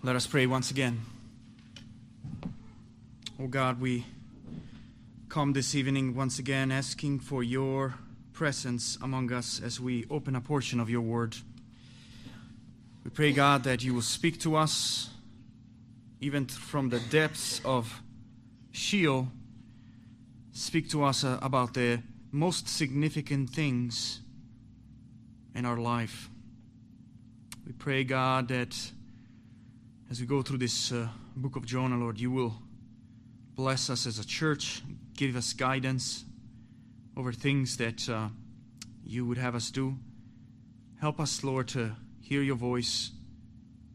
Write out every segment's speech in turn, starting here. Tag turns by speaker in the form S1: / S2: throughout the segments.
S1: Let us pray once again. Oh God, we come this evening once again asking for your presence among us as we open a portion of your word. We pray, God, that you will speak to us even from the depths of Sheol. Speak to us uh, about the most significant things in our life. We pray, God, that as we go through this uh, book of Jonah, Lord, you will bless us as a church, give us guidance over things that uh, you would have us do. Help us, Lord, to hear your voice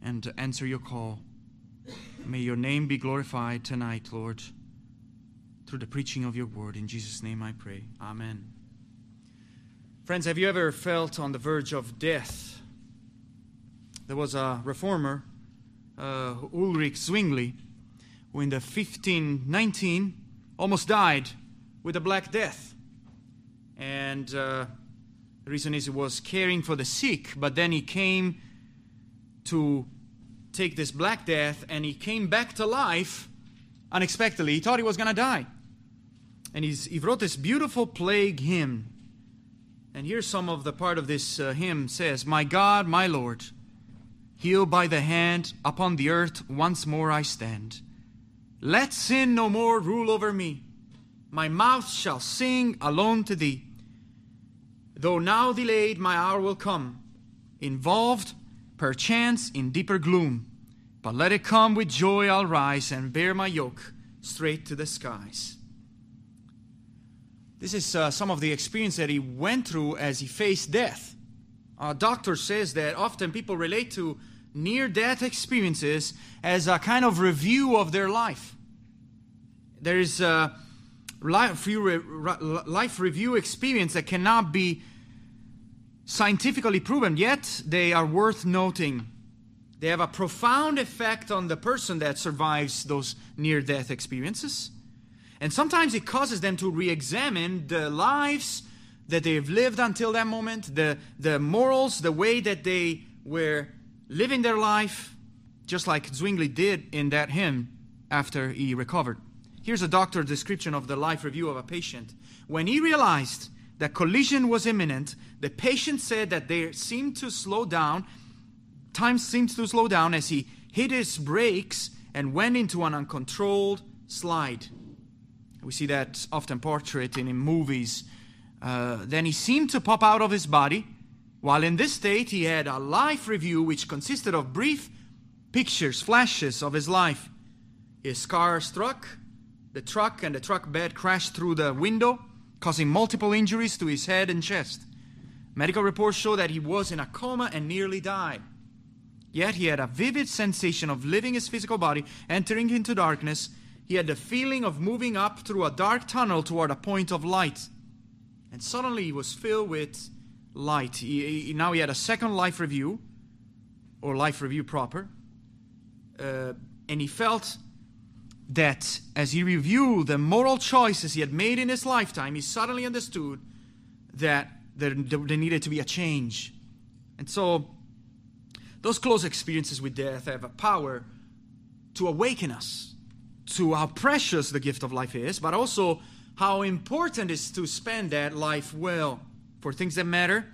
S1: and to answer your call. May your name be glorified tonight, Lord, through the preaching of your word. In Jesus' name I pray. Amen. Friends, have you ever felt on the verge of death? There was a reformer uh, Ulrich Zwingli, who in the 1519 almost died with a Black Death. And uh, the reason is he was caring for the sick, but then he came to take this Black Death and he came back to life unexpectedly. He thought he was going to die. And he wrote this beautiful plague hymn. And here's some of the part of this uh, hymn says, My God, my Lord, Healed by the hand, upon the earth once more I stand. Let sin no more rule over me. My mouth shall sing alone to thee. Though now delayed, my hour will come, involved, perchance, in deeper gloom. But let it come with joy, I'll rise and bear my yoke straight to the skies. This is uh, some of the experience that he went through as he faced death. A doctor says that often people relate to near death experiences as a kind of review of their life. There is a life review experience that cannot be scientifically proven, yet they are worth noting. They have a profound effect on the person that survives those near death experiences. And sometimes it causes them to re examine the lives that they've lived until that moment, the, the morals, the way that they were living their life just like Zwingli did in that hymn after he recovered. Here's a doctor's description of the life review of a patient. When he realized that collision was imminent, the patient said that they seemed to slow down, time seemed to slow down as he hit his brakes and went into an uncontrolled slide. We see that often portrayed in, movies. Uh, then he seemed to pop out of his body while in this state, he had a life review which consisted of brief pictures, flashes of his life. His car struck, the truck and the truck bed crashed through the window, causing multiple injuries to his head and chest. Medical reports show that he was in a coma and nearly died. Yet he had a vivid sensation of leaving his physical body, entering into darkness. He had the feeling of moving up through a dark tunnel toward a point of light. And suddenly he was filled with light. He, he, now he had a second life review, or life review proper, uh, and he felt that as he reviewed the moral choices he had made in his lifetime, he suddenly understood that there, there needed to be a change. And so, those close experiences with death have a power to awaken us to how precious the gift of life is, but also how important it is to spend that life well for things that matter.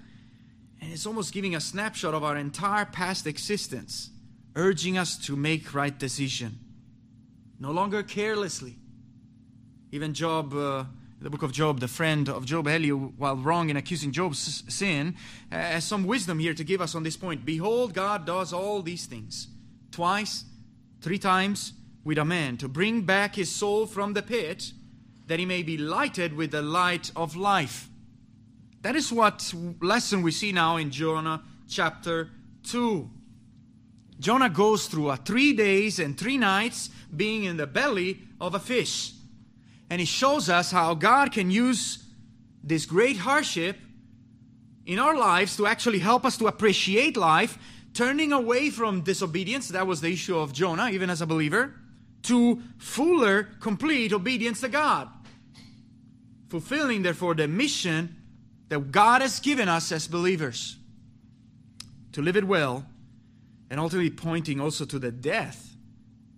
S1: And it's almost giving a snapshot of our entire past existence, urging us to make right decision. No longer carelessly. Even Job, uh, the book of Job, the friend of Job, Elihu, while wrong in accusing Job's sin, has some wisdom here to give us on this point. Behold, God does all these things twice, three times with a man to bring back his soul from the pit that he may be lighted with the light of life. That is what lesson we see now in Jonah chapter 2. Jonah goes through a three days and three nights being in the belly of a fish. And he shows us how God can use this great hardship in our lives to actually help us to appreciate life, turning away from disobedience, that was the issue of Jonah, even as a believer, to fuller, complete obedience to God. Fulfilling, therefore, the mission that God has given us as believers to live it well and ultimately pointing also to the death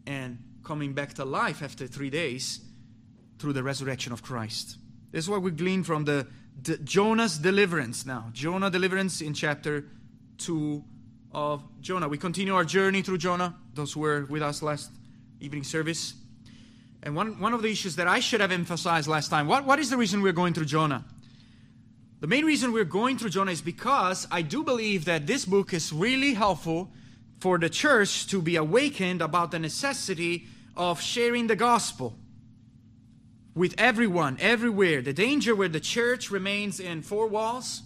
S1: and coming back to life after three days through the resurrection of Christ. This is what we glean from the, Jonah's deliverance now. Jonah deliverance in chapter 2 of Jonah. We continue our journey through Jonah, those who were with us last evening service. And one, one of the issues that I should have emphasized last time what, what is the reason we're going through Jonah? The main reason we're going through Jonah is because I do believe that this book is really helpful for the church to be awakened about the necessity of sharing the gospel with everyone, everywhere. The danger where the church remains in four walls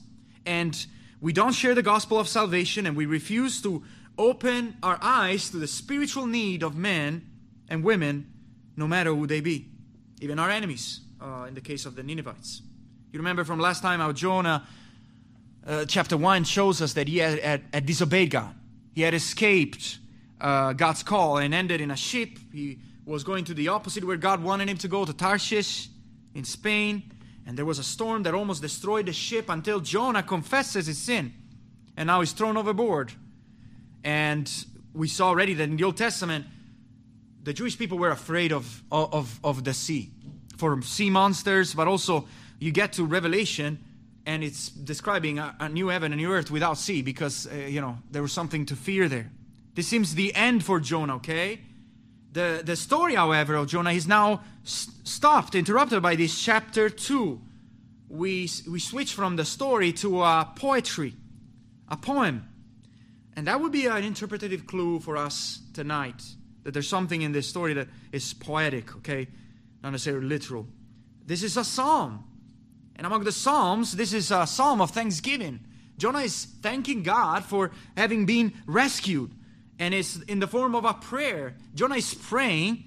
S1: and we don't share the gospel of salvation and we refuse to open our eyes to the spiritual need of men and women, no matter who they be, even our enemies, uh, in the case of the Ninevites. You remember from last time how Jonah, uh, chapter 1, shows us that he had, had, had disobeyed God. He had escaped uh, God's call and ended in a ship. He was going to the opposite where God wanted him to go, to Tarshish in Spain. And there was a storm that almost destroyed the ship until Jonah confesses his sin. And now he's thrown overboard. And we saw already that in the Old Testament, the Jewish people were afraid of, of, of the sea, for sea monsters, but also you get to Revelation and it's describing a, a new heaven a new earth without sea because, uh, you know, there was something to fear there. This seems the end for Jonah, okay? The, the story, however, of Jonah is now stopped, interrupted by this chapter 2. We, we switch from the story to a poetry, a poem. And that would be an interpretative clue for us tonight that there's something in this story that is poetic, okay? Not necessarily literal. This is a psalm. And among the psalms, this is a psalm of thanksgiving. Jonah is thanking God for having been rescued and it's in the form of a prayer. Jonah is praying,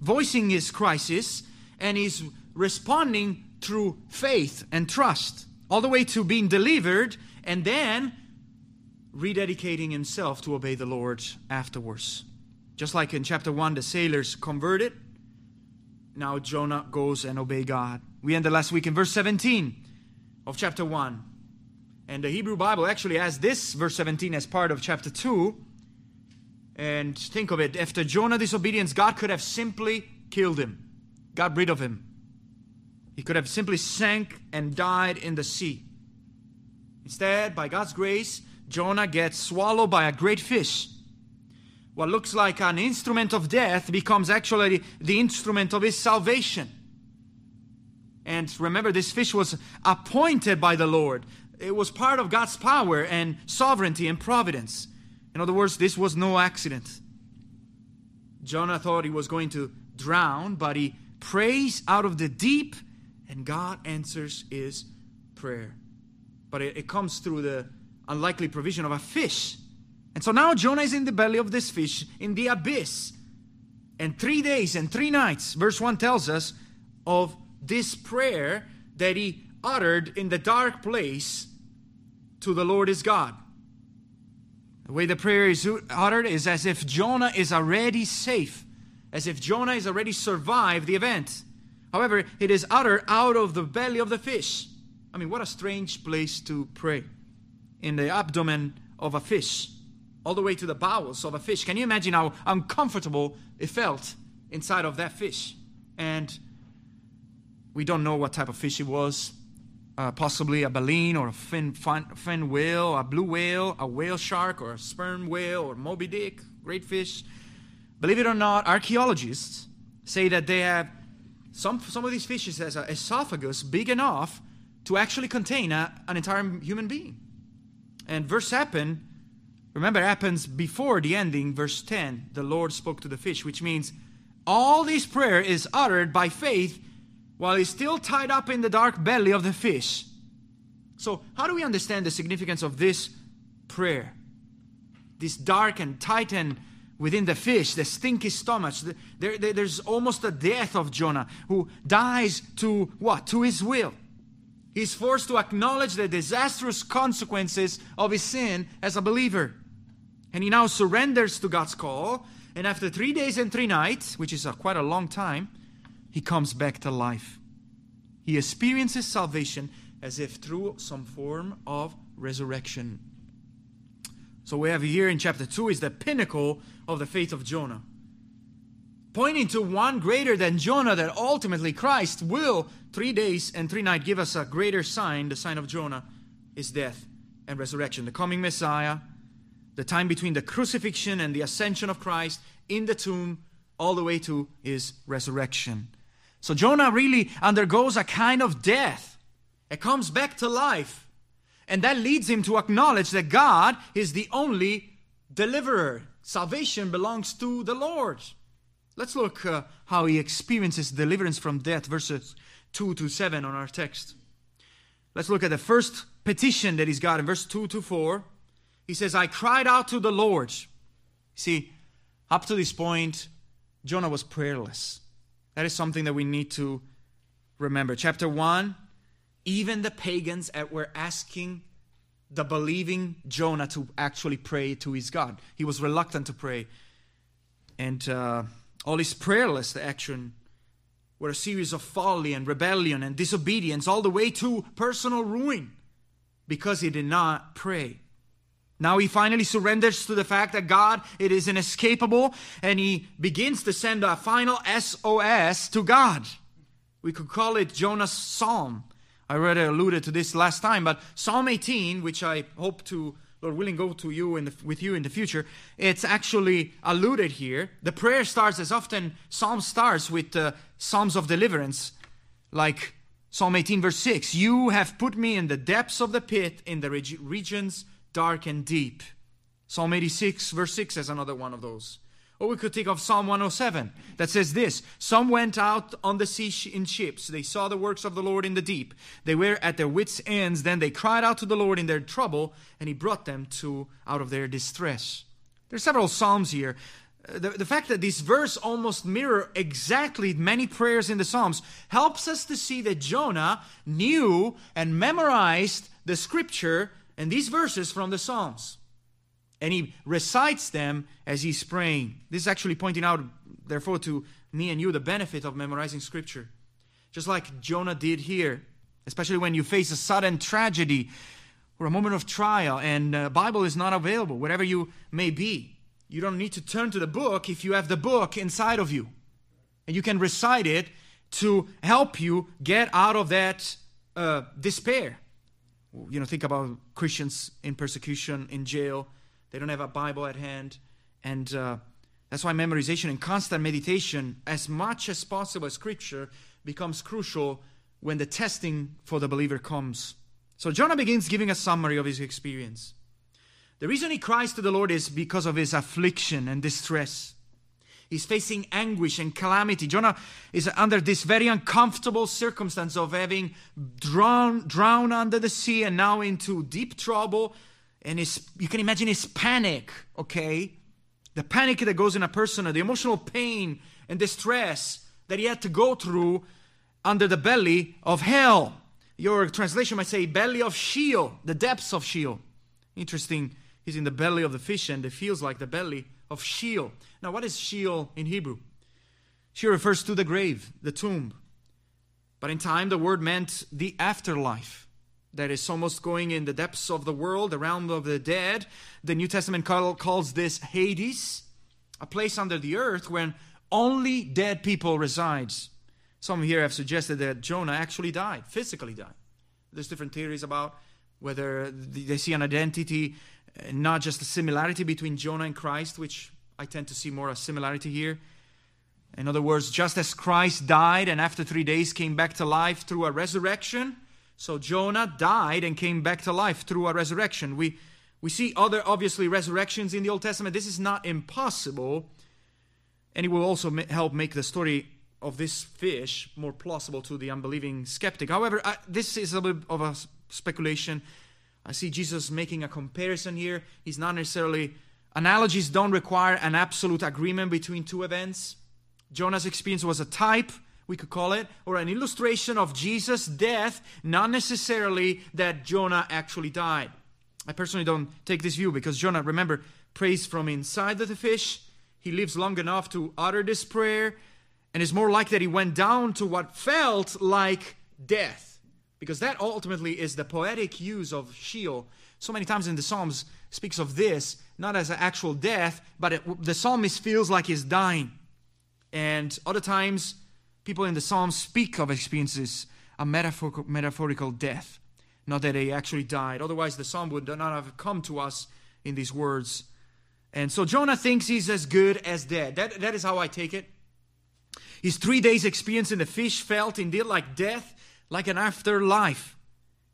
S1: voicing his crisis, and he's responding through faith and trust, all the way to being delivered and then rededicating himself to obey the Lord afterwards. Just like in chapter 1, the sailors converted, now Jonah goes and obey God. We ended last week in verse 17 of chapter 1. And the Hebrew Bible actually has this verse 17 as part of chapter 2. And think of it after Jonah's disobedience, God could have simply killed him, got rid of him. He could have simply sank and died in the sea. Instead, by God's grace, Jonah gets swallowed by a great fish. What looks like an instrument of death becomes actually the instrument of his salvation. And remember, this fish was appointed by the Lord. It was part of God's power and sovereignty and providence. In other words, this was no accident. Jonah thought he was going to drown, but he prays out of the deep, and God answers his prayer. But it, it comes through the unlikely provision of a fish. And so now Jonah is in the belly of this fish, in the abyss. And three days and three nights, verse 1 tells us of this prayer that he uttered in the dark place to the Lord his God. The way the prayer is uttered is as if Jonah is already safe, as if Jonah has already survived the event. However, it is uttered out of the belly of the fish. I mean, what a strange place to pray. In the abdomen of a fish, all the way to the bowels of a fish. Can you imagine how uncomfortable it felt inside of that fish? And we don't know what type of fish it was uh, possibly a baleen or a fin, fin, fin whale, a blue whale, a whale shark, or a sperm whale, or Moby Dick, great fish. Believe it or not, archaeologists say that they have some, some of these fishes has an esophagus big enough to actually contain a, an entire human being. And verse happen, remember, happens before the ending, verse 10. The Lord spoke to the fish, which means all this prayer is uttered by faith while he's still tied up in the dark belly of the fish. So, how do we understand the significance of this prayer? This dark and tighten within the fish, the stinky stomach. There, there, there's almost a death of Jonah who dies to what? To his will. He's forced to acknowledge the disastrous consequences of his sin as a believer. And he now surrenders to God's call. And after three days and three nights, which is a, quite a long time, he comes back to life. He experiences salvation as if through some form of resurrection. So we have here in chapter 2 is the pinnacle of the faith of Jonah. Pointing to one greater than Jonah, that ultimately Christ will, three days and three nights, give us a greater sign. The sign of Jonah is death and resurrection. The coming Messiah, the time between the crucifixion and the ascension of Christ in the tomb, all the way to his resurrection. So Jonah really undergoes a kind of death. It comes back to life. And that leads him to acknowledge that God is the only deliverer. Salvation belongs to the Lord. Let's look uh, how he experiences deliverance from death, verses 2 to 7 on our text. Let's look at the first petition that he's got in verse 2 to 4. He says, I cried out to the Lord. See, up to this point, Jonah was prayerless. That is something that we need to remember. Chapter 1 even the pagans were asking the believing Jonah to actually pray to his God. He was reluctant to pray. And uh, all his prayerless action were a series of folly and rebellion and disobedience, all the way to personal ruin because he did not pray. Now he finally surrenders to the fact that God it is inescapable and he begins to send a final SOS to God. We could call it Jonah's psalm. I already alluded to this last time, but Psalm 18, which I hope to, Lord willing, go to you the, with you in the future, it's actually alluded here. The prayer starts as often Psalm starts with uh, Psalms of deliverance, like Psalm 18, verse 6. You have put me in the depths of the pit, in the reg- regions dark and deep. Psalm 86, verse 6 is another one of those. Or we could think of Psalm 107 that says this Some went out on the sea in ships. They saw the works of the Lord in the deep. They were at their wits' ends. Then they cried out to the Lord in their trouble, and He brought them to out of their distress. There are several Psalms here. Uh, the, the fact that this verse almost mirror exactly many prayers in the Psalms helps us to see that Jonah knew and memorized the scripture and these verses from the Psalms and he recites them as he's praying. This is actually pointing out, therefore, to me and you the benefit of memorizing Scripture. Just like Jonah did here, especially when you face a sudden tragedy or a moment of trial and uh, Bible is not available, wherever you may be. You don't need to turn to the book if you have the book inside of you. And you can recite it to help you get out of that uh, despair. You know, think about Christians in persecution, in jail they don't have a Bible at hand. And uh, that's why memorization and constant meditation, as much as possible, Scripture, becomes crucial when the testing for the believer comes. So Jonah begins giving a summary of his experience. The reason he cries to the Lord is because of his affliction and distress. He's facing anguish and calamity. Jonah is under this very uncomfortable circumstance of having drowned, under the sea and now into deep trouble and his, you can imagine his panic, okay? The panic that goes in a person, the emotional pain and distress that he had to go through under the belly of hell. Your translation might say belly of Sheol, the depths of Sheol. Interesting, he's in the belly of the fish and it feels like the belly of Sheol. Now, what is Sheol in Hebrew? She refers to the grave, the tomb. But in time, the word meant the afterlife that is almost going in the depths of the world, the realm of the dead. The New Testament call, calls this Hades, a place under the earth where only dead people resides. Some here have suggested that Jonah actually died, physically died. There's different theories about whether they see an identity, uh, not just a similarity between Jonah and Christ, which I tend to see more a similarity here. In other words, just as Christ died and after three days came back to life through a resurrection, so Jonah died and came back to life through a resurrection. We, we see other, obviously, resurrections in the Old Testament. This is not impossible. And it will also help make the story of this fish more plausible to the unbelieving skeptic. However, I, this is a bit of a speculation. I see Jesus making a comparison here. He's not necessarily, analogies don't require an absolute agreement between two events. Jonah's experience was a type we could call it, or an illustration of Jesus' death, not necessarily that Jonah actually died. I personally don't take this view because Jonah, remember, prays from inside the fish. He lives long enough to utter this prayer, and it's more like that he went down to what felt like death, because that ultimately is the poetic use of Sheol. So many times in the Psalms speaks of this, not as an actual death, but it, the psalmist feels like he's dying. And other times, people in the Psalms speak of experiences, a metaphorical, metaphorical death, not that they actually died. Otherwise, the psalm would not have come to us in these words. And so Jonah thinks he's as good as dead. That, that is how I take it. His three days experience in the fish felt indeed like death, like an afterlife.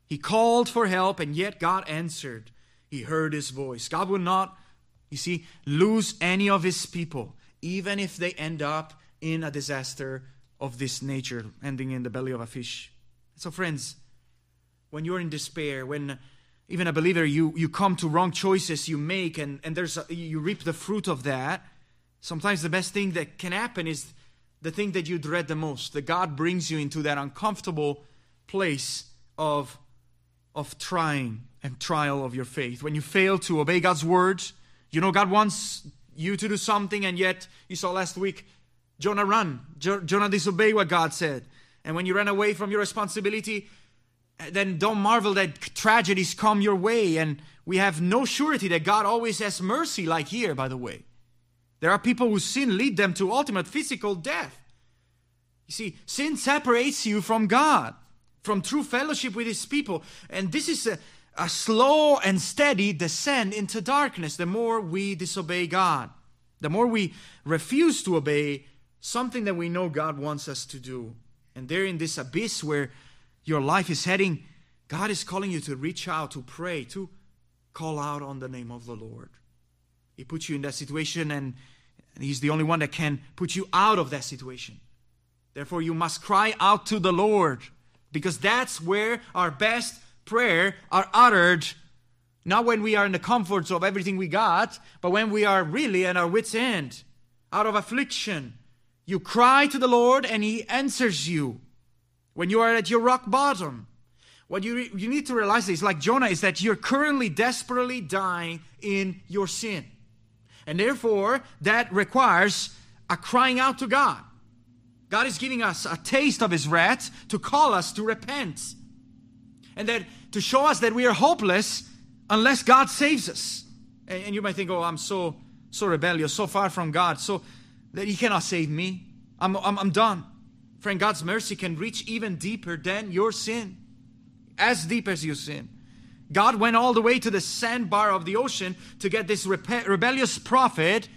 S1: He called for help, and yet God answered. He heard his voice. God will not, you see, lose any of his people, even if they end up in a disaster of this nature, ending in the belly of a fish. So, friends, when you're in despair, when even a believer, you, you come to wrong choices you make, and, and there's a, you reap the fruit of that. Sometimes the best thing that can happen is the thing that you dread the most. That God brings you into that uncomfortable place of, of trying and trial of your faith. When you fail to obey God's word, you know God wants you to do something, and yet you saw last week Jonah run. Jo- Jonah disobeyed what God said. And when you run away from your responsibility, eh, then don't marvel that tragedies come your way. And we have no surety that God always has mercy, like here, by the way. There are people whose sin lead them to ultimate physical death. You see, sin separates you from God, from true fellowship with His people. And this is a, a slow and steady descent into darkness the more we disobey God, the more we refuse to obey something that we know God wants us to do. And there in this abyss where your life is heading, God is calling you to reach out, to pray, to call out on the name of the Lord. He puts you in that situation, and He's the only one that can put you out of that situation. Therefore, you must cry out to the Lord, because that's where our best prayer are uttered. Not when we are in the comforts of everything we got, but when we are really at our wits' end, out of affliction. You cry to the Lord, and He answers you when you are at your rock bottom. What you, you need to realize is, like Jonah, is that you're currently desperately dying in your sin. And therefore, that requires a crying out to God. God is giving us a taste of His wrath to call us to repent. And that to show us that we are hopeless unless God saves us. And, and you might think, oh, I'm so so rebellious, so far from God, so that He cannot save me. I'm, I'm, I'm done. Friend, God's mercy can reach even deeper than your sin, as deep as your sin. God went all the way to the sandbar of the ocean to get this rebe- rebellious prophet.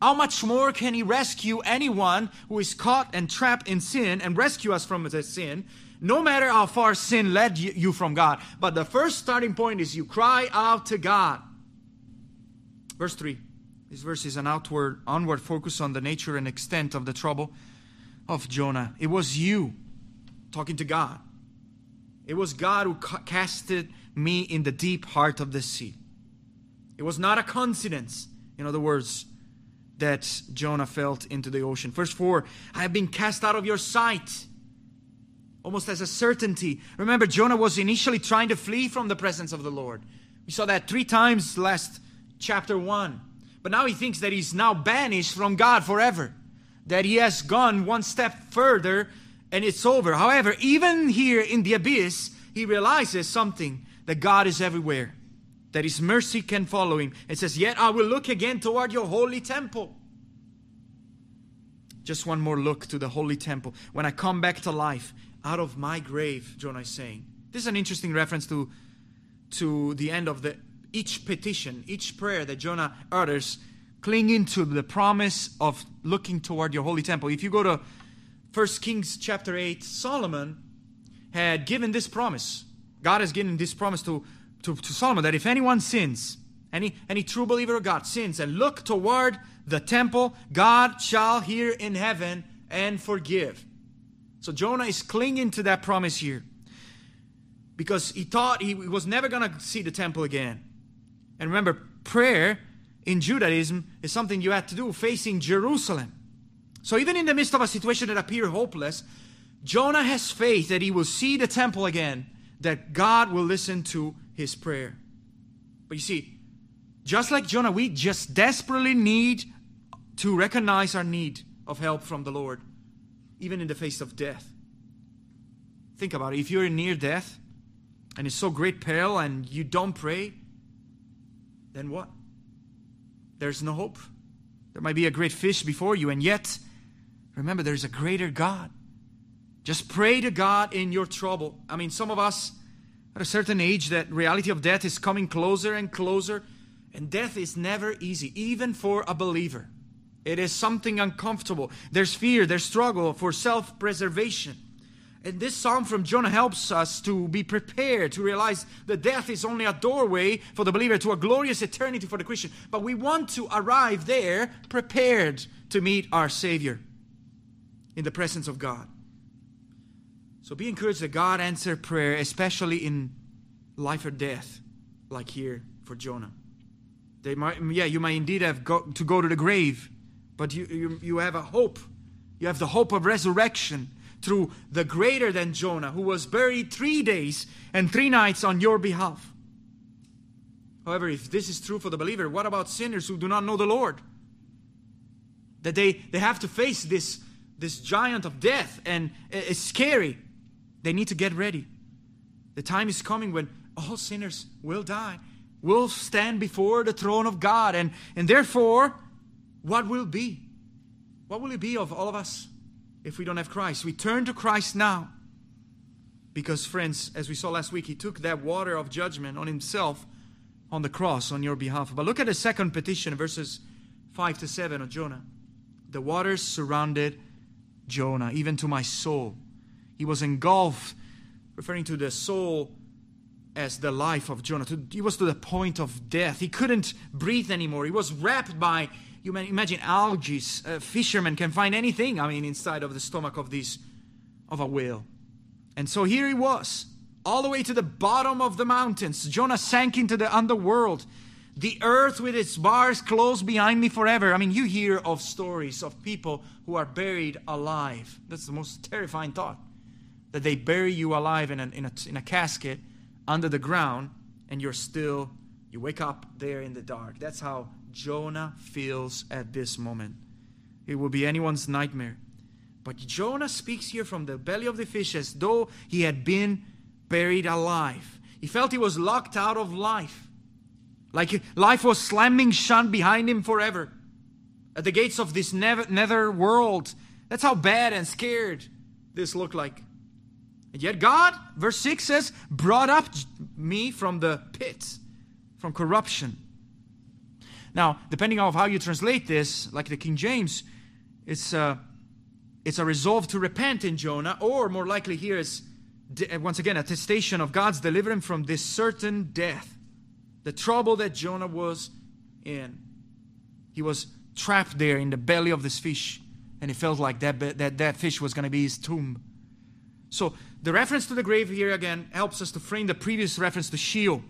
S1: How much more can He rescue anyone who is caught and trapped in sin and rescue us from the sin, no matter how far sin led you from God? But the first starting point is you cry out to God. Verse 3. This verse is an outward, onward focus on the nature and extent of the trouble of Jonah. It was you talking to God. It was God who casted me in the deep heart of the sea. It was not a coincidence, in other words, that Jonah felt into the ocean. Verse 4 I have been cast out of your sight. Almost as a certainty. Remember, Jonah was initially trying to flee from the presence of the Lord. We saw that three times last chapter 1. But now he thinks that he's now banished from God forever that he has gone one step further and it's over. However, even here in the abyss, he realizes something that God is everywhere, that his mercy can follow him. It says, Yet I will look again toward your holy temple. Just one more look to the holy temple. When I come back to life out of my grave, Jonah is saying. This is an interesting reference to, to the end of the each petition, each prayer that Jonah utters clinging to the promise of looking toward your holy temple. If you go to 1 Kings chapter 8, Solomon had given this promise. God has given this promise to, to, to Solomon that if anyone sins, any, any true believer of God sins and look toward the temple, God shall hear in heaven and forgive. So Jonah is clinging to that promise here because he thought he was never going to see the temple again. And remember, prayer in Judaism is something you had to do facing Jerusalem. So even in the midst of a situation that appeared hopeless, Jonah has faith that he will see the temple again, that God will listen to his prayer. But you see, just like Jonah, we just desperately need to recognize our need of help from the Lord, even in the face of death. Think about it. If you're near death, and it's so great peril and you don't pray, then what? There's no hope. There might be a great fish before you, and yet, remember, there's a greater God. Just pray to God in your trouble. I mean, some of us at a certain age, that reality of death is coming closer and closer, and death is never easy, even for a believer. It is something uncomfortable. There's fear, there's struggle for self preservation. And this psalm from Jonah helps us to be prepared to realize that death is only a doorway for the believer to a glorious eternity for the Christian. But we want to arrive there prepared to meet our Savior in the presence of God. So be encouraged that God answer prayer, especially in life or death, like here for Jonah. They might, yeah, you might indeed have go, to go to the grave, but you, you, you have a hope. You have the hope of resurrection through the greater than Jonah, who was buried three days and three nights on your behalf. However, if this is true for the believer, what about sinners who do not know the Lord? That they, they have to face this, this giant of death, and it's scary. They need to get ready. The time is coming when all sinners will die, will stand before the throne of God, and, and therefore, what will be? What will it be of all of us if we don't have Christ? We turn to Christ now. Because, friends, as we saw last week, He took that water of judgment on Himself on the cross on your behalf. But look at the second petition, verses 5 to 7 of Jonah. The waters surrounded Jonah, even to my soul. He was engulfed, referring to the soul as the life of Jonah. He was to the point of death. He couldn't breathe anymore. He was wrapped by you imagine algae. Uh, fishermen can find anything, I mean, inside of the stomach of this of a whale. And so here he was, all the way to the bottom of the mountains. Jonah sank into the underworld. The earth with its bars closed behind me forever. I mean, you hear of stories of people who are buried alive. That's the most terrifying thought. That they bury you alive in a, in a, in a casket under the ground, and you're still, you wake up there in the dark. That's how Jonah feels at this moment. It will be anyone's nightmare. But Jonah speaks here from the belly of the fish as though he had been buried alive. He felt he was locked out of life. Like life was slamming shut behind him forever. At the gates of this nether world. That's how bad and scared this looked like. And yet God, verse 6 says, brought up me from the pit, from corruption. Now, depending on how you translate this, like the King James, it's a, uh, it's a resolve to repent in Jonah, or more likely here is, once again, attestation of God's deliverance from this certain death. The trouble that Jonah was in. He was trapped there in the belly of this fish, and he felt like that, that, that fish was going to be his tomb. So, the reference to the grave here again helps us to frame the previous reference to Sheol.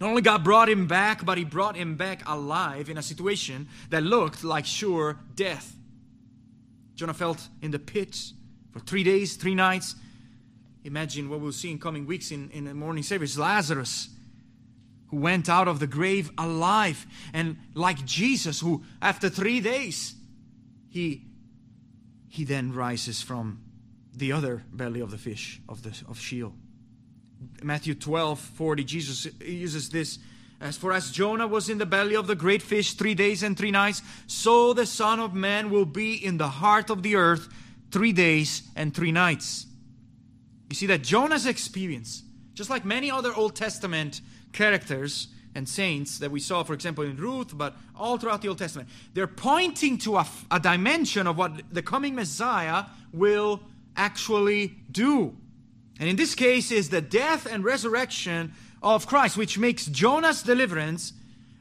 S1: Not only God brought him back, but he brought him back alive in a situation that looked like sure death. Jonah felt in the pit for three days, three nights. Imagine what we'll see in coming weeks in, in the morning service Lazarus, who went out of the grave alive. And like Jesus, who after three days, he, he then rises from the other belly of the fish, of, the, of Sheol. Matthew 12 40, Jesus uses this. As for as Jonah was in the belly of the great fish three days and three nights, so the Son of Man will be in the heart of the earth three days and three nights. You see that Jonah's experience, just like many other Old Testament characters and saints that we saw, for example, in Ruth, but all throughout the Old Testament, they're pointing to a, a dimension of what the coming Messiah will actually do. And in this case is the death and resurrection of Christ, which makes Jonah's deliverance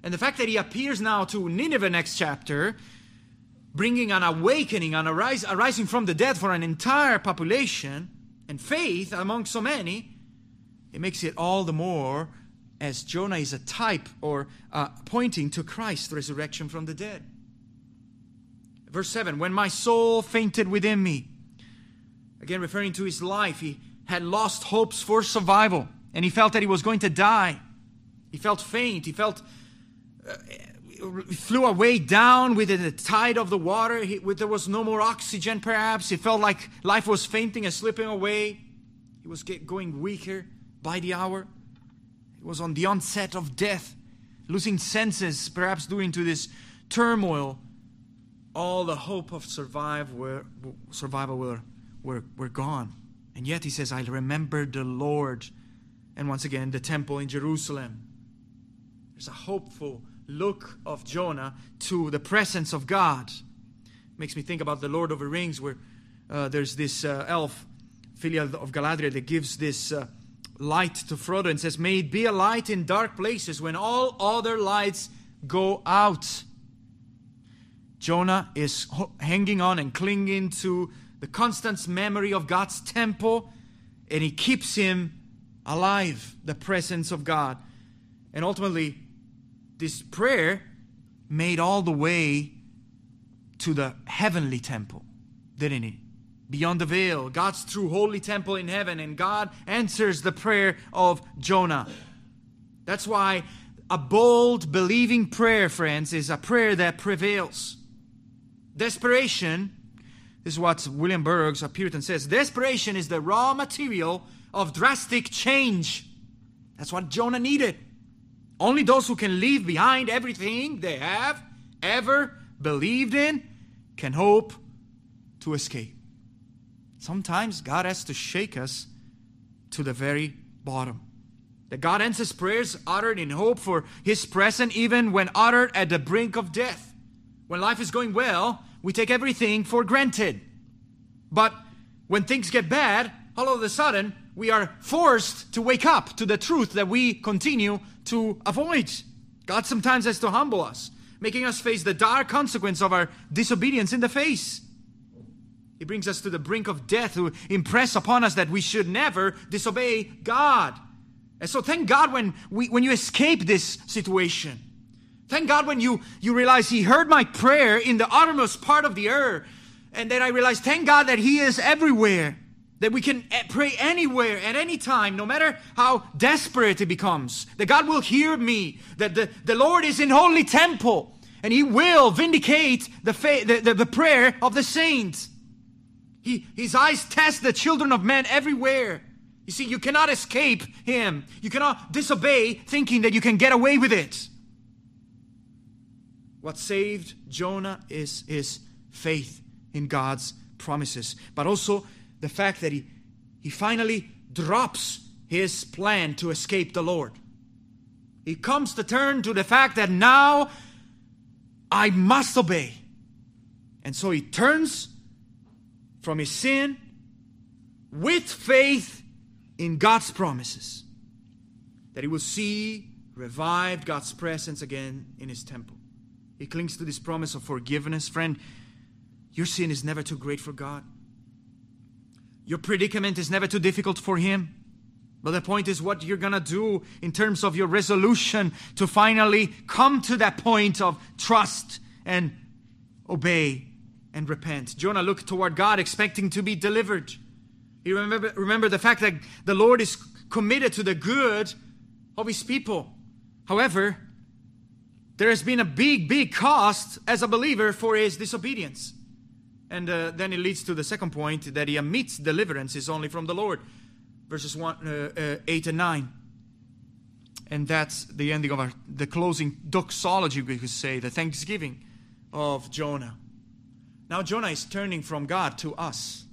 S1: and the fact that he appears now to Nineveh next chapter, bringing an awakening, an arise, arising from the dead for an entire population and faith among so many, it makes it all the more as Jonah is a type or uh, pointing to Christ's resurrection from the dead. Verse 7 When my soul fainted within me, again referring to his life, he had lost hopes for survival and he felt that he was going to die. He felt faint. He felt uh, flew away down with the tide of the water. He, there was no more oxygen, perhaps. He felt like life was fainting and slipping away. He was going weaker by the hour. He was on the onset of death, losing senses, perhaps due to this turmoil. All the hope of survive were, survival were, were, were gone. And yet he says, I remember the Lord. And once again, the temple in Jerusalem. There's a hopeful look of Jonah to the presence of God. Makes me think about the Lord of the Rings, where uh, there's this uh, elf, Phial of Galadriel, that gives this uh, light to Frodo and says, May it be a light in dark places when all other lights go out. Jonah is hanging on and clinging to the constant memory of God's temple, and he keeps him alive, the presence of God. And ultimately, this prayer made all the way to the heavenly temple, didn't it? Beyond the veil, God's true holy temple in heaven, and God answers the prayer of Jonah. That's why a bold, believing prayer, friends, is a prayer that prevails. Desperation, this is what William Burroughs, a Puritan, says desperation is the raw material of drastic change. That's what Jonah needed. Only those who can leave behind everything they have ever believed in can hope to escape. Sometimes God has to shake us to the very bottom. That God answers prayers uttered in hope for His presence, even when uttered at the brink of death. When life is going well, we take everything for granted. But when things get bad, all of a sudden, we are forced to wake up to the truth that we continue to avoid. God sometimes has to humble us, making us face the dark consequence of our disobedience in the face. He brings us to the brink of death to impress upon us that we should never disobey God. And so thank God when we when you escape this situation. Thank God when you you realize he heard my prayer in the uttermost part of the earth. And then I realized thank God that he is everywhere. That we can eh, pray anywhere, at any time, no matter how desperate it becomes. That God will hear me. That the, the Lord is in holy temple. And He will vindicate the, fa- the, the, the prayer of the saints. He, his eyes test the children of men everywhere. You see, you cannot escape Him. You cannot disobey thinking that you can get away with it. What saved Jonah is his faith in God's promises, but also the fact that he, he finally drops his plan to escape the Lord. He comes to turn to the fact that now I must obey. And so he turns from his sin with faith in God's promises that he will see revived God's presence again in his temple. He clings to this promise of forgiveness. Friend, your sin is never too great for God. Your predicament is never too difficult for Him. But the point is what you're going to do in terms of your resolution to finally come to that point of trust and obey and repent. Jonah looked toward God expecting to be delivered. You remember, remember the fact that the Lord is committed to the good of His people. However, there has been a big, big cost as a believer for his disobedience. And uh, then it leads to the second point that he admits deliverance is only from the Lord. Verses one, uh, uh, 8 and 9. And that's the ending of our, the closing doxology, we could say, the thanksgiving of Jonah. Now, Jonah is turning from God to us,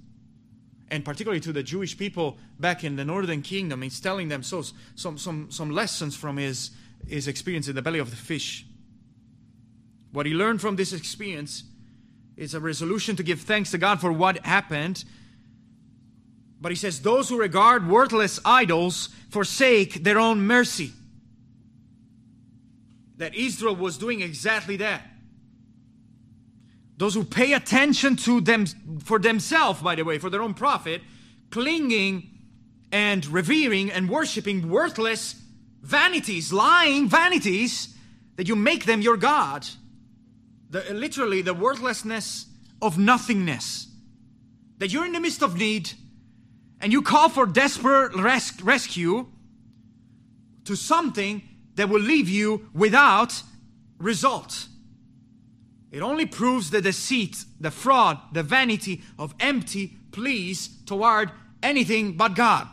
S1: and particularly to the Jewish people back in the northern kingdom. He's telling them so, some, some, some lessons from his, his experience in the belly of the fish. What he learned from this experience is a resolution to give thanks to God for what happened. But he says, Those who regard worthless idols forsake their own mercy. That Israel was doing exactly that. Those who pay attention to them for themselves, by the way, for their own profit, clinging and revering and worshiping worthless vanities, lying vanities, that you make them your God the, literally the worthlessness of nothingness. That you're in the midst of need and you call for desperate res- rescue to something that will leave you without result. It only proves the deceit, the fraud, the vanity of empty pleas toward anything but God.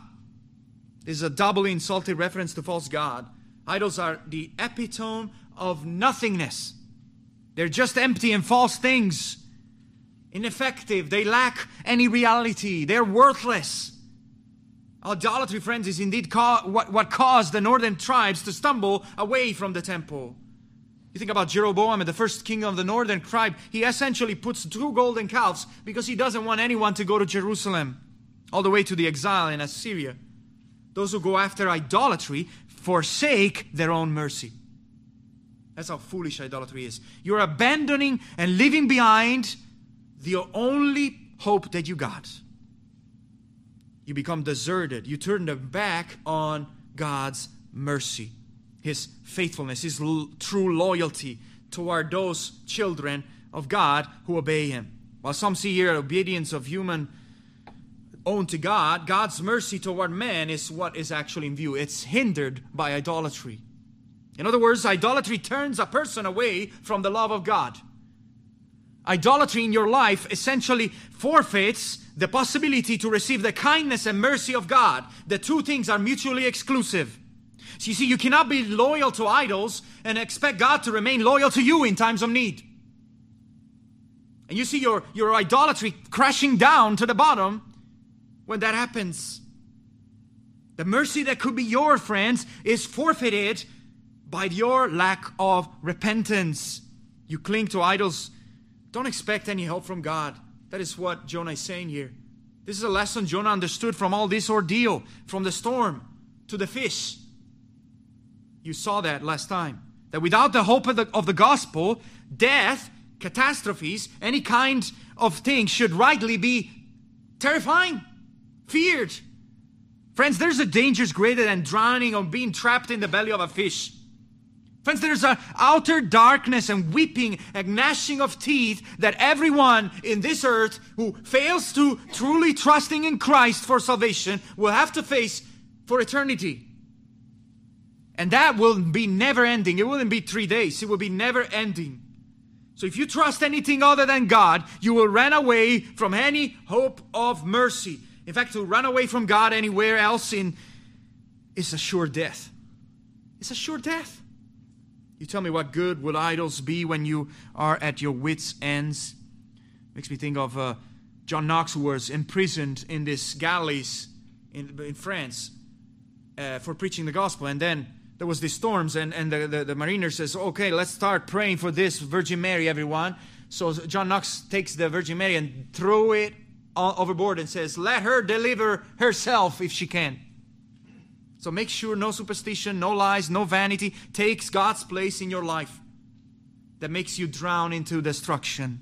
S1: This is a doubly insulted reference to false God. Idols are the epitome of nothingness. They're just empty and false things. Ineffective. They lack any reality. They're worthless. Idolatry, friends, is indeed what, what caused the northern tribes to stumble away from the temple. You think about Jeroboam, the first king of the northern tribe, he essentially puts two golden calves because he doesn't want anyone to go to Jerusalem, all the way to the exile in Assyria. Those who go after idolatry forsake their own mercy. That's how foolish idolatry is. You're abandoning and leaving behind the only hope that you got. You become deserted. You turn the back on God's mercy, His faithfulness, His l- true loyalty toward those children of God who obey Him. While some see here obedience of human own to God, God's mercy toward man is what is actually in view. It's hindered by idolatry. In other words, idolatry turns a person away from the love of God. Idolatry in your life essentially forfeits the possibility to receive the kindness and mercy of God. The two things are mutually exclusive. So you see, you cannot be loyal to idols and expect God to remain loyal to you in times of need. And you see your, your idolatry crashing down to the bottom when that happens. The mercy that could be your friends is forfeited by your lack of repentance. You cling to idols. Don't expect any help from God. That is what Jonah is saying here. This is a lesson Jonah understood from all this ordeal, from the storm to the fish. You saw that last time. That without the hope of the, of the gospel, death, catastrophes, any kind of thing should rightly be terrifying feared. Friends, there's a danger greater than drowning or being trapped in the belly of a fish. Friends, there's an outer darkness and weeping and gnashing of teeth that everyone in this earth who fails to truly trusting in Christ for salvation will have to face for eternity. And that will be never ending. It wouldn't be three days, it will be never ending. So if you trust anything other than God, you will run away from any hope of mercy. In fact, to run away from God anywhere else in is a sure death. It's a sure death. You tell me what good will idols be when you are at your wits' ends? Makes me think of uh, John Knox, who was imprisoned in this galleys in, in France uh, for preaching the gospel. And then there was these storms, and, and the, the, the mariner says, okay, let's start praying for this Virgin Mary, everyone. So John Knox takes the Virgin Mary and throw it overboard and says, Let her deliver herself if she can. So make sure no superstition, no lies, no vanity takes God's place in your life that makes you drown into destruction.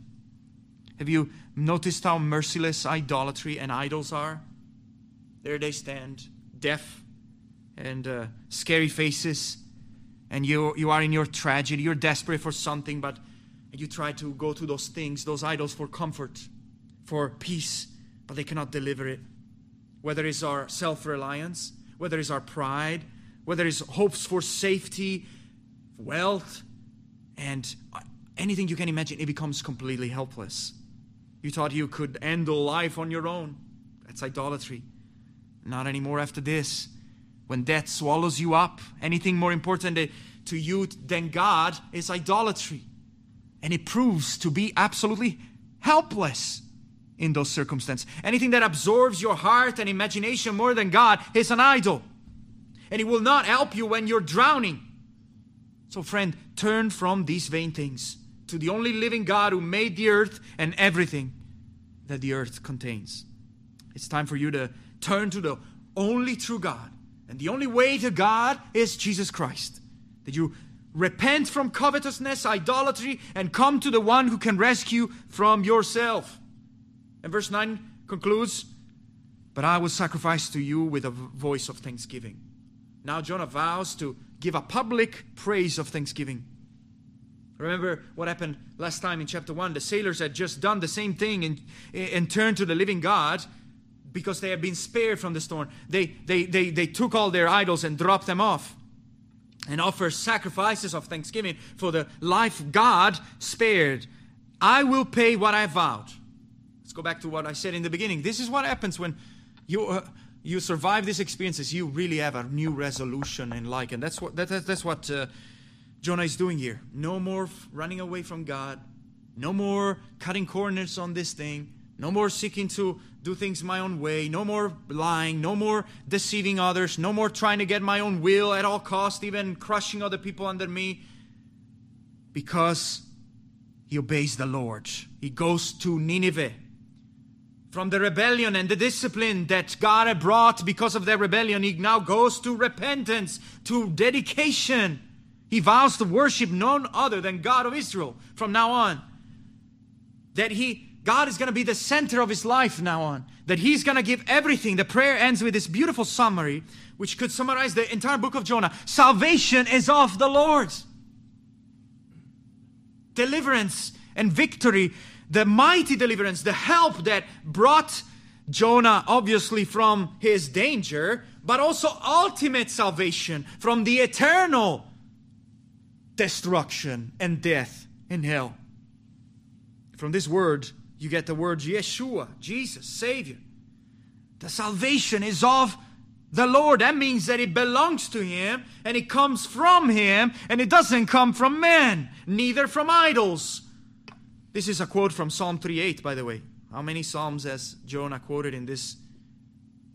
S1: Have you noticed how merciless idolatry and idols are? There they stand, deaf and uh, scary faces, and you, you are in your tragedy, you're desperate for something, but you try to go to those things, those idols, for comfort for peace, but they cannot deliver it. Whether it's our self reliance, whether it's our pride, whether it's hopes for safety, wealth, and anything you can imagine, it becomes completely helpless. You thought you could handle life on your own. That's idolatry. Not anymore after this. When death swallows you up, anything more important eh, to you than God is idolatry. And it proves to be absolutely helpless in those circumstances. Anything that absorbs your heart and imagination more than God is an idol. And it will not help you when you're drowning. So, friend, turn from these vain things to the only living God who made the earth and everything that the earth contains. It's time for you to turn to the only true God. And the only way to God is Jesus Christ. That you repent from covetousness, idolatry, and come to the one who can rescue from yourself. And verse 9 concludes, But I will sacrifice to you with a voice of thanksgiving. Now Jonah vows to give a public praise of thanksgiving. Remember what happened last time in chapter 1? The sailors had just done the same thing and, and turned to the living God because they had been spared from the storm. They, they, they, they took all their idols and dropped them off and offer sacrifices of thanksgiving for the life God spared. I will pay what I vowed. Let's go back to what I said in the beginning. This is what happens when you uh, you survive these experiences, you really have a new resolution in life. And that's what, that, that, that's what uh, Jonah is doing here. No more f- running away from God. No more cutting corners on this thing. No more seeking to do things my own way. No more lying. No more deceiving others. No more trying to get my own will at all cost, even crushing other people under me. Because he obeys the Lord. He goes to Nineveh from the rebellion and the discipline that God had brought because of their rebellion, he now goes to repentance, to dedication. He vows to worship none other than God of Israel from now on. That he God is going to be the center of his life now on. That he's going to give everything. The prayer ends with this beautiful summary, which could summarize the entire book of Jonah. Salvation is of the Lord. Deliverance and victory the mighty deliverance, the help that brought Jonah obviously from his danger, but also ultimate salvation from the eternal destruction and death in hell. From this word, you get the word Yeshua, Jesus, Savior. The salvation is of the Lord. That means that it belongs to Him and it comes from Him and it doesn't come from men, neither from idols, this is a quote from Psalm 38, by the way. How many Psalms has Jonah quoted in this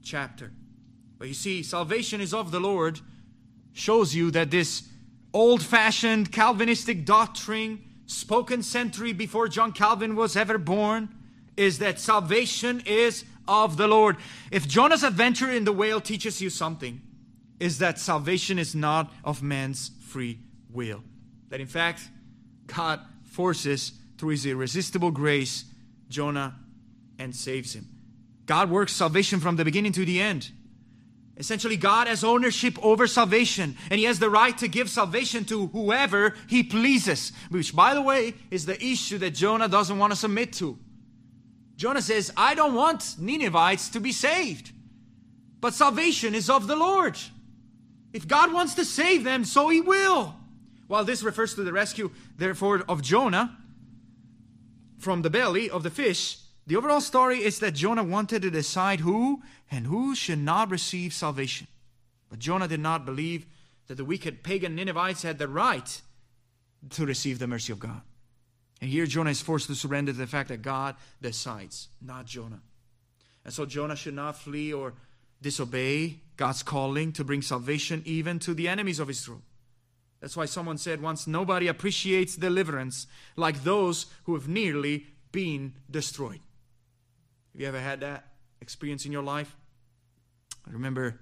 S1: chapter? But you see, salvation is of the Lord shows you that this old fashioned Calvinistic doctrine, spoken century before John Calvin was ever born, is that salvation is of the Lord. If Jonah's adventure in the whale teaches you something, is that salvation is not of man's free will. That in fact, God forces through his irresistible grace, Jonah and saves him. God works salvation from the beginning to the end. Essentially, God has ownership over salvation, and He has the right to give salvation to whoever He pleases, which, by the way, is the issue that Jonah doesn't want to submit to. Jonah says, I don't want Ninevites to be saved, but salvation is of the Lord. If God wants to save them, so He will. While this refers to the rescue, therefore, of Jonah, from the belly of the fish, the overall story is that Jonah wanted to decide who and who should not receive salvation. But Jonah did not believe that the wicked pagan Ninevites had the right to receive the mercy of God. And here Jonah is forced to surrender to the fact that God decides, not Jonah. And so Jonah should not flee or disobey God's calling to bring salvation even to the enemies of Israel. That's why someone said once nobody appreciates deliverance like those who have nearly been destroyed. Have you ever had that experience in your life? I remember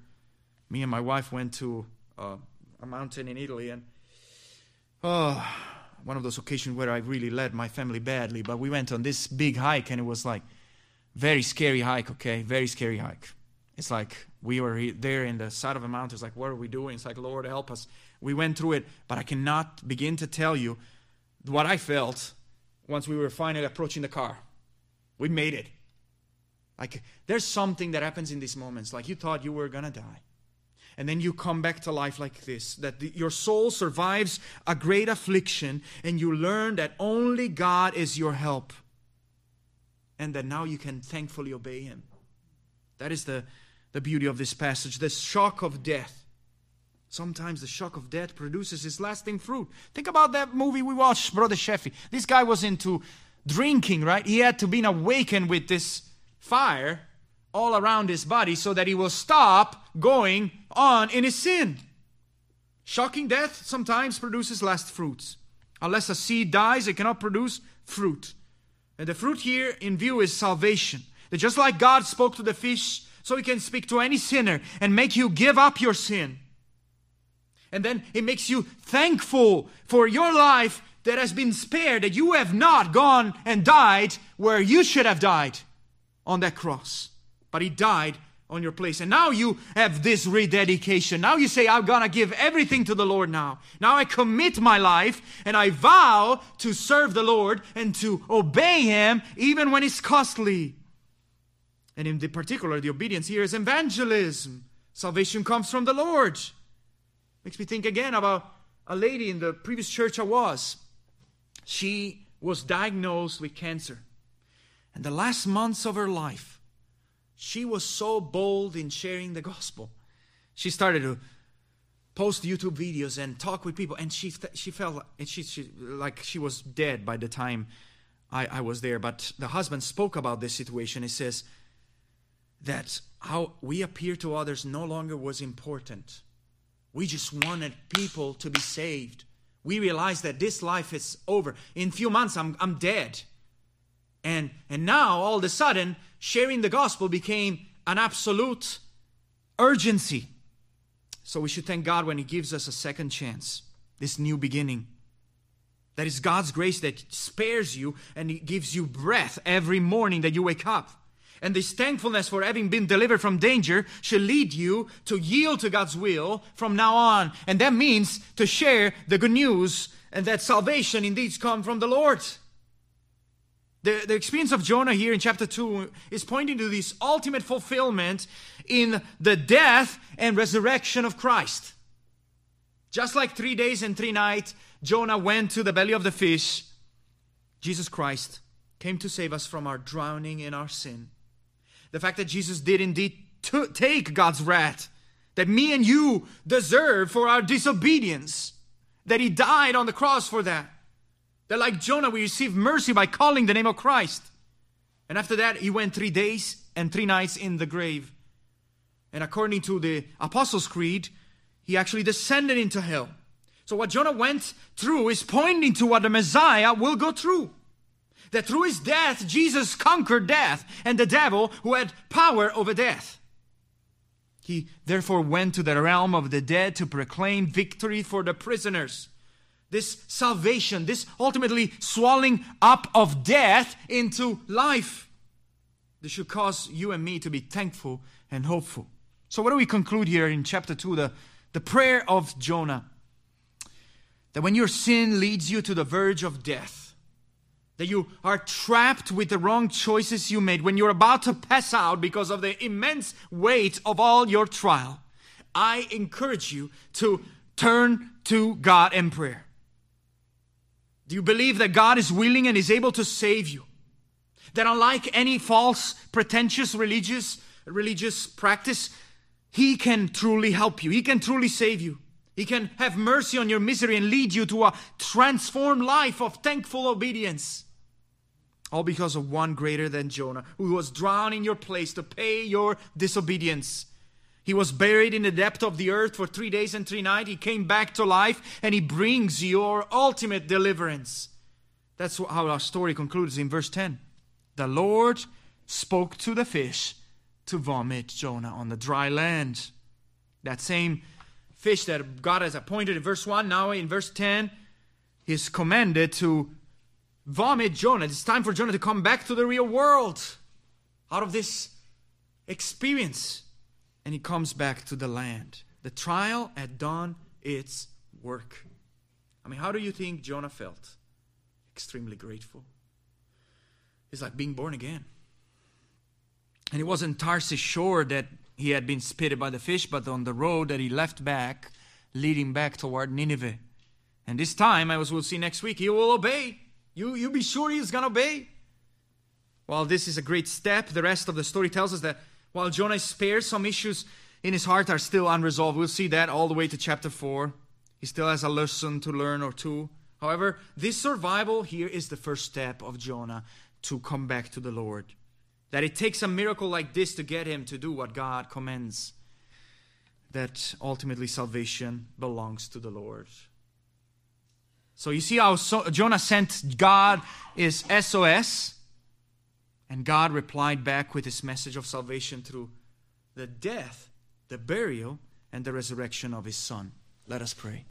S1: me and my wife went to uh, a mountain in Italy, and oh, one of those occasions where I really led my family badly. But we went on this big hike, and it was like very scary hike. Okay, very scary hike. It's like we were there in the side of a mountain. It's like, what are we doing? It's like, Lord, help us. We went through it, but I cannot begin to tell you what I felt once we were finally approaching the car. We made it. Like, there's something that happens in these moments. Like, you thought you were going to die. And then you come back to life like this that the, your soul survives a great affliction, and you learn that only God is your help. And that now you can thankfully obey Him. That is the, the beauty of this passage. The shock of death Sometimes the shock of death produces its lasting fruit. Think about that movie we watched, Brother Sheffy. This guy was into drinking, right? He had to be awakened with this fire all around his body so that he will stop going on in his sin. Shocking death sometimes produces last fruits. Unless a seed dies, it cannot produce fruit. And the fruit here in view is salvation. That just like God spoke to the fish, so he can speak to any sinner and make you give up your sin and then it makes you thankful for your life that has been spared, that you have not gone and died where you should have died on that cross. But He died on your place. And now you have this rededication. Now you say, I'm going to give everything to the Lord now. Now I commit my life and I vow to serve the Lord and to obey Him even when it's costly. And in the particular, the obedience here is evangelism. Salvation comes from the Lord. Makes me think again about a lady in the previous church I was. She was diagnosed with cancer. And the last months of her life, she was so bold in sharing the gospel. She started to post YouTube videos and talk with people, and she she felt and she, she like she was dead by the time I, I was there. But the husband spoke about this situation. He says that how we appear to others no longer was important. We just wanted people to be saved. We realized that this life is over. In a few months, I'm, I'm dead. And, and now, all of a sudden, sharing the gospel became an absolute urgency. So we should thank God when He gives us a second chance, this new beginning. That is God's grace that spares you and He gives you breath every morning that you wake up. And this thankfulness for having been delivered from danger should lead you to yield to God's will from now on. And that means to share the good news and that salvation indeed comes from the Lord. The, the experience of Jonah here in chapter 2 is pointing to this ultimate fulfillment in the death and resurrection of Christ. Just like three days and three nights, Jonah went to the belly of the fish. Jesus Christ came to save us from our drowning in our sin. The fact that Jesus did indeed t- take God's wrath that me and you deserve for our disobedience, that He died on the cross for that. That, like Jonah, we receive mercy by calling the name of Christ. And after that, he went three days and three nights in the grave. And according to the Apostles' Creed, he actually descended into hell. So, what Jonah went through is pointing to what the Messiah will go through. That through his death, Jesus conquered death and the devil who had power over death. He therefore went to the realm of the dead to proclaim victory for the prisoners this salvation, this ultimately swallowing up of death into life. This should cause you and me to be thankful and hopeful. So, what do we conclude here in chapter 2? The, the prayer of Jonah. That when your sin leads you to the verge of death, that you are trapped with the wrong choices you made, when you're about to pass out because of the immense weight of all your trial, I encourage you to turn to God in prayer. Do you believe that God is willing and is able to save you? That unlike any false, pretentious religious religious practice, he can truly help you. He can truly save you. He can have mercy on your misery and lead you to a transformed life of thankful obedience. All because of one greater than Jonah, who was drowned in your place to pay your disobedience. He was buried in the depth of the earth for three days and three nights. He came back to life and he brings your ultimate deliverance. That's how our story concludes in verse 10. The Lord spoke to the fish to vomit Jonah on the dry land. That same fish that God has appointed in verse 1, now in verse 10, he is commanded to vomit Jonah. It's time for Jonah to come back to the real world out of this experience and he comes back to the land. The trial had done its work. I mean, how do you think Jonah felt? Extremely grateful. It's like being born again. And it wasn't Tarshish shore that he had been spitted by the fish, but on the road that he left back, leading back toward Nineveh. And this time, as we'll see next week, he will obey. You, you be sure he's going to obey. While this is a great step, the rest of the story tells us that while Jonah spares, some issues in his heart are still unresolved. We'll see that all the way to chapter 4. He still has a lesson to learn or two. However, this survival here is the first step of Jonah to come back to the Lord. That it takes a miracle like this to get him to do what God commands. That ultimately salvation belongs to the Lord. So you see how so- Jonah sent God is SOS and God replied back with his message of salvation through the death, the burial, and the resurrection of his son. Let us pray.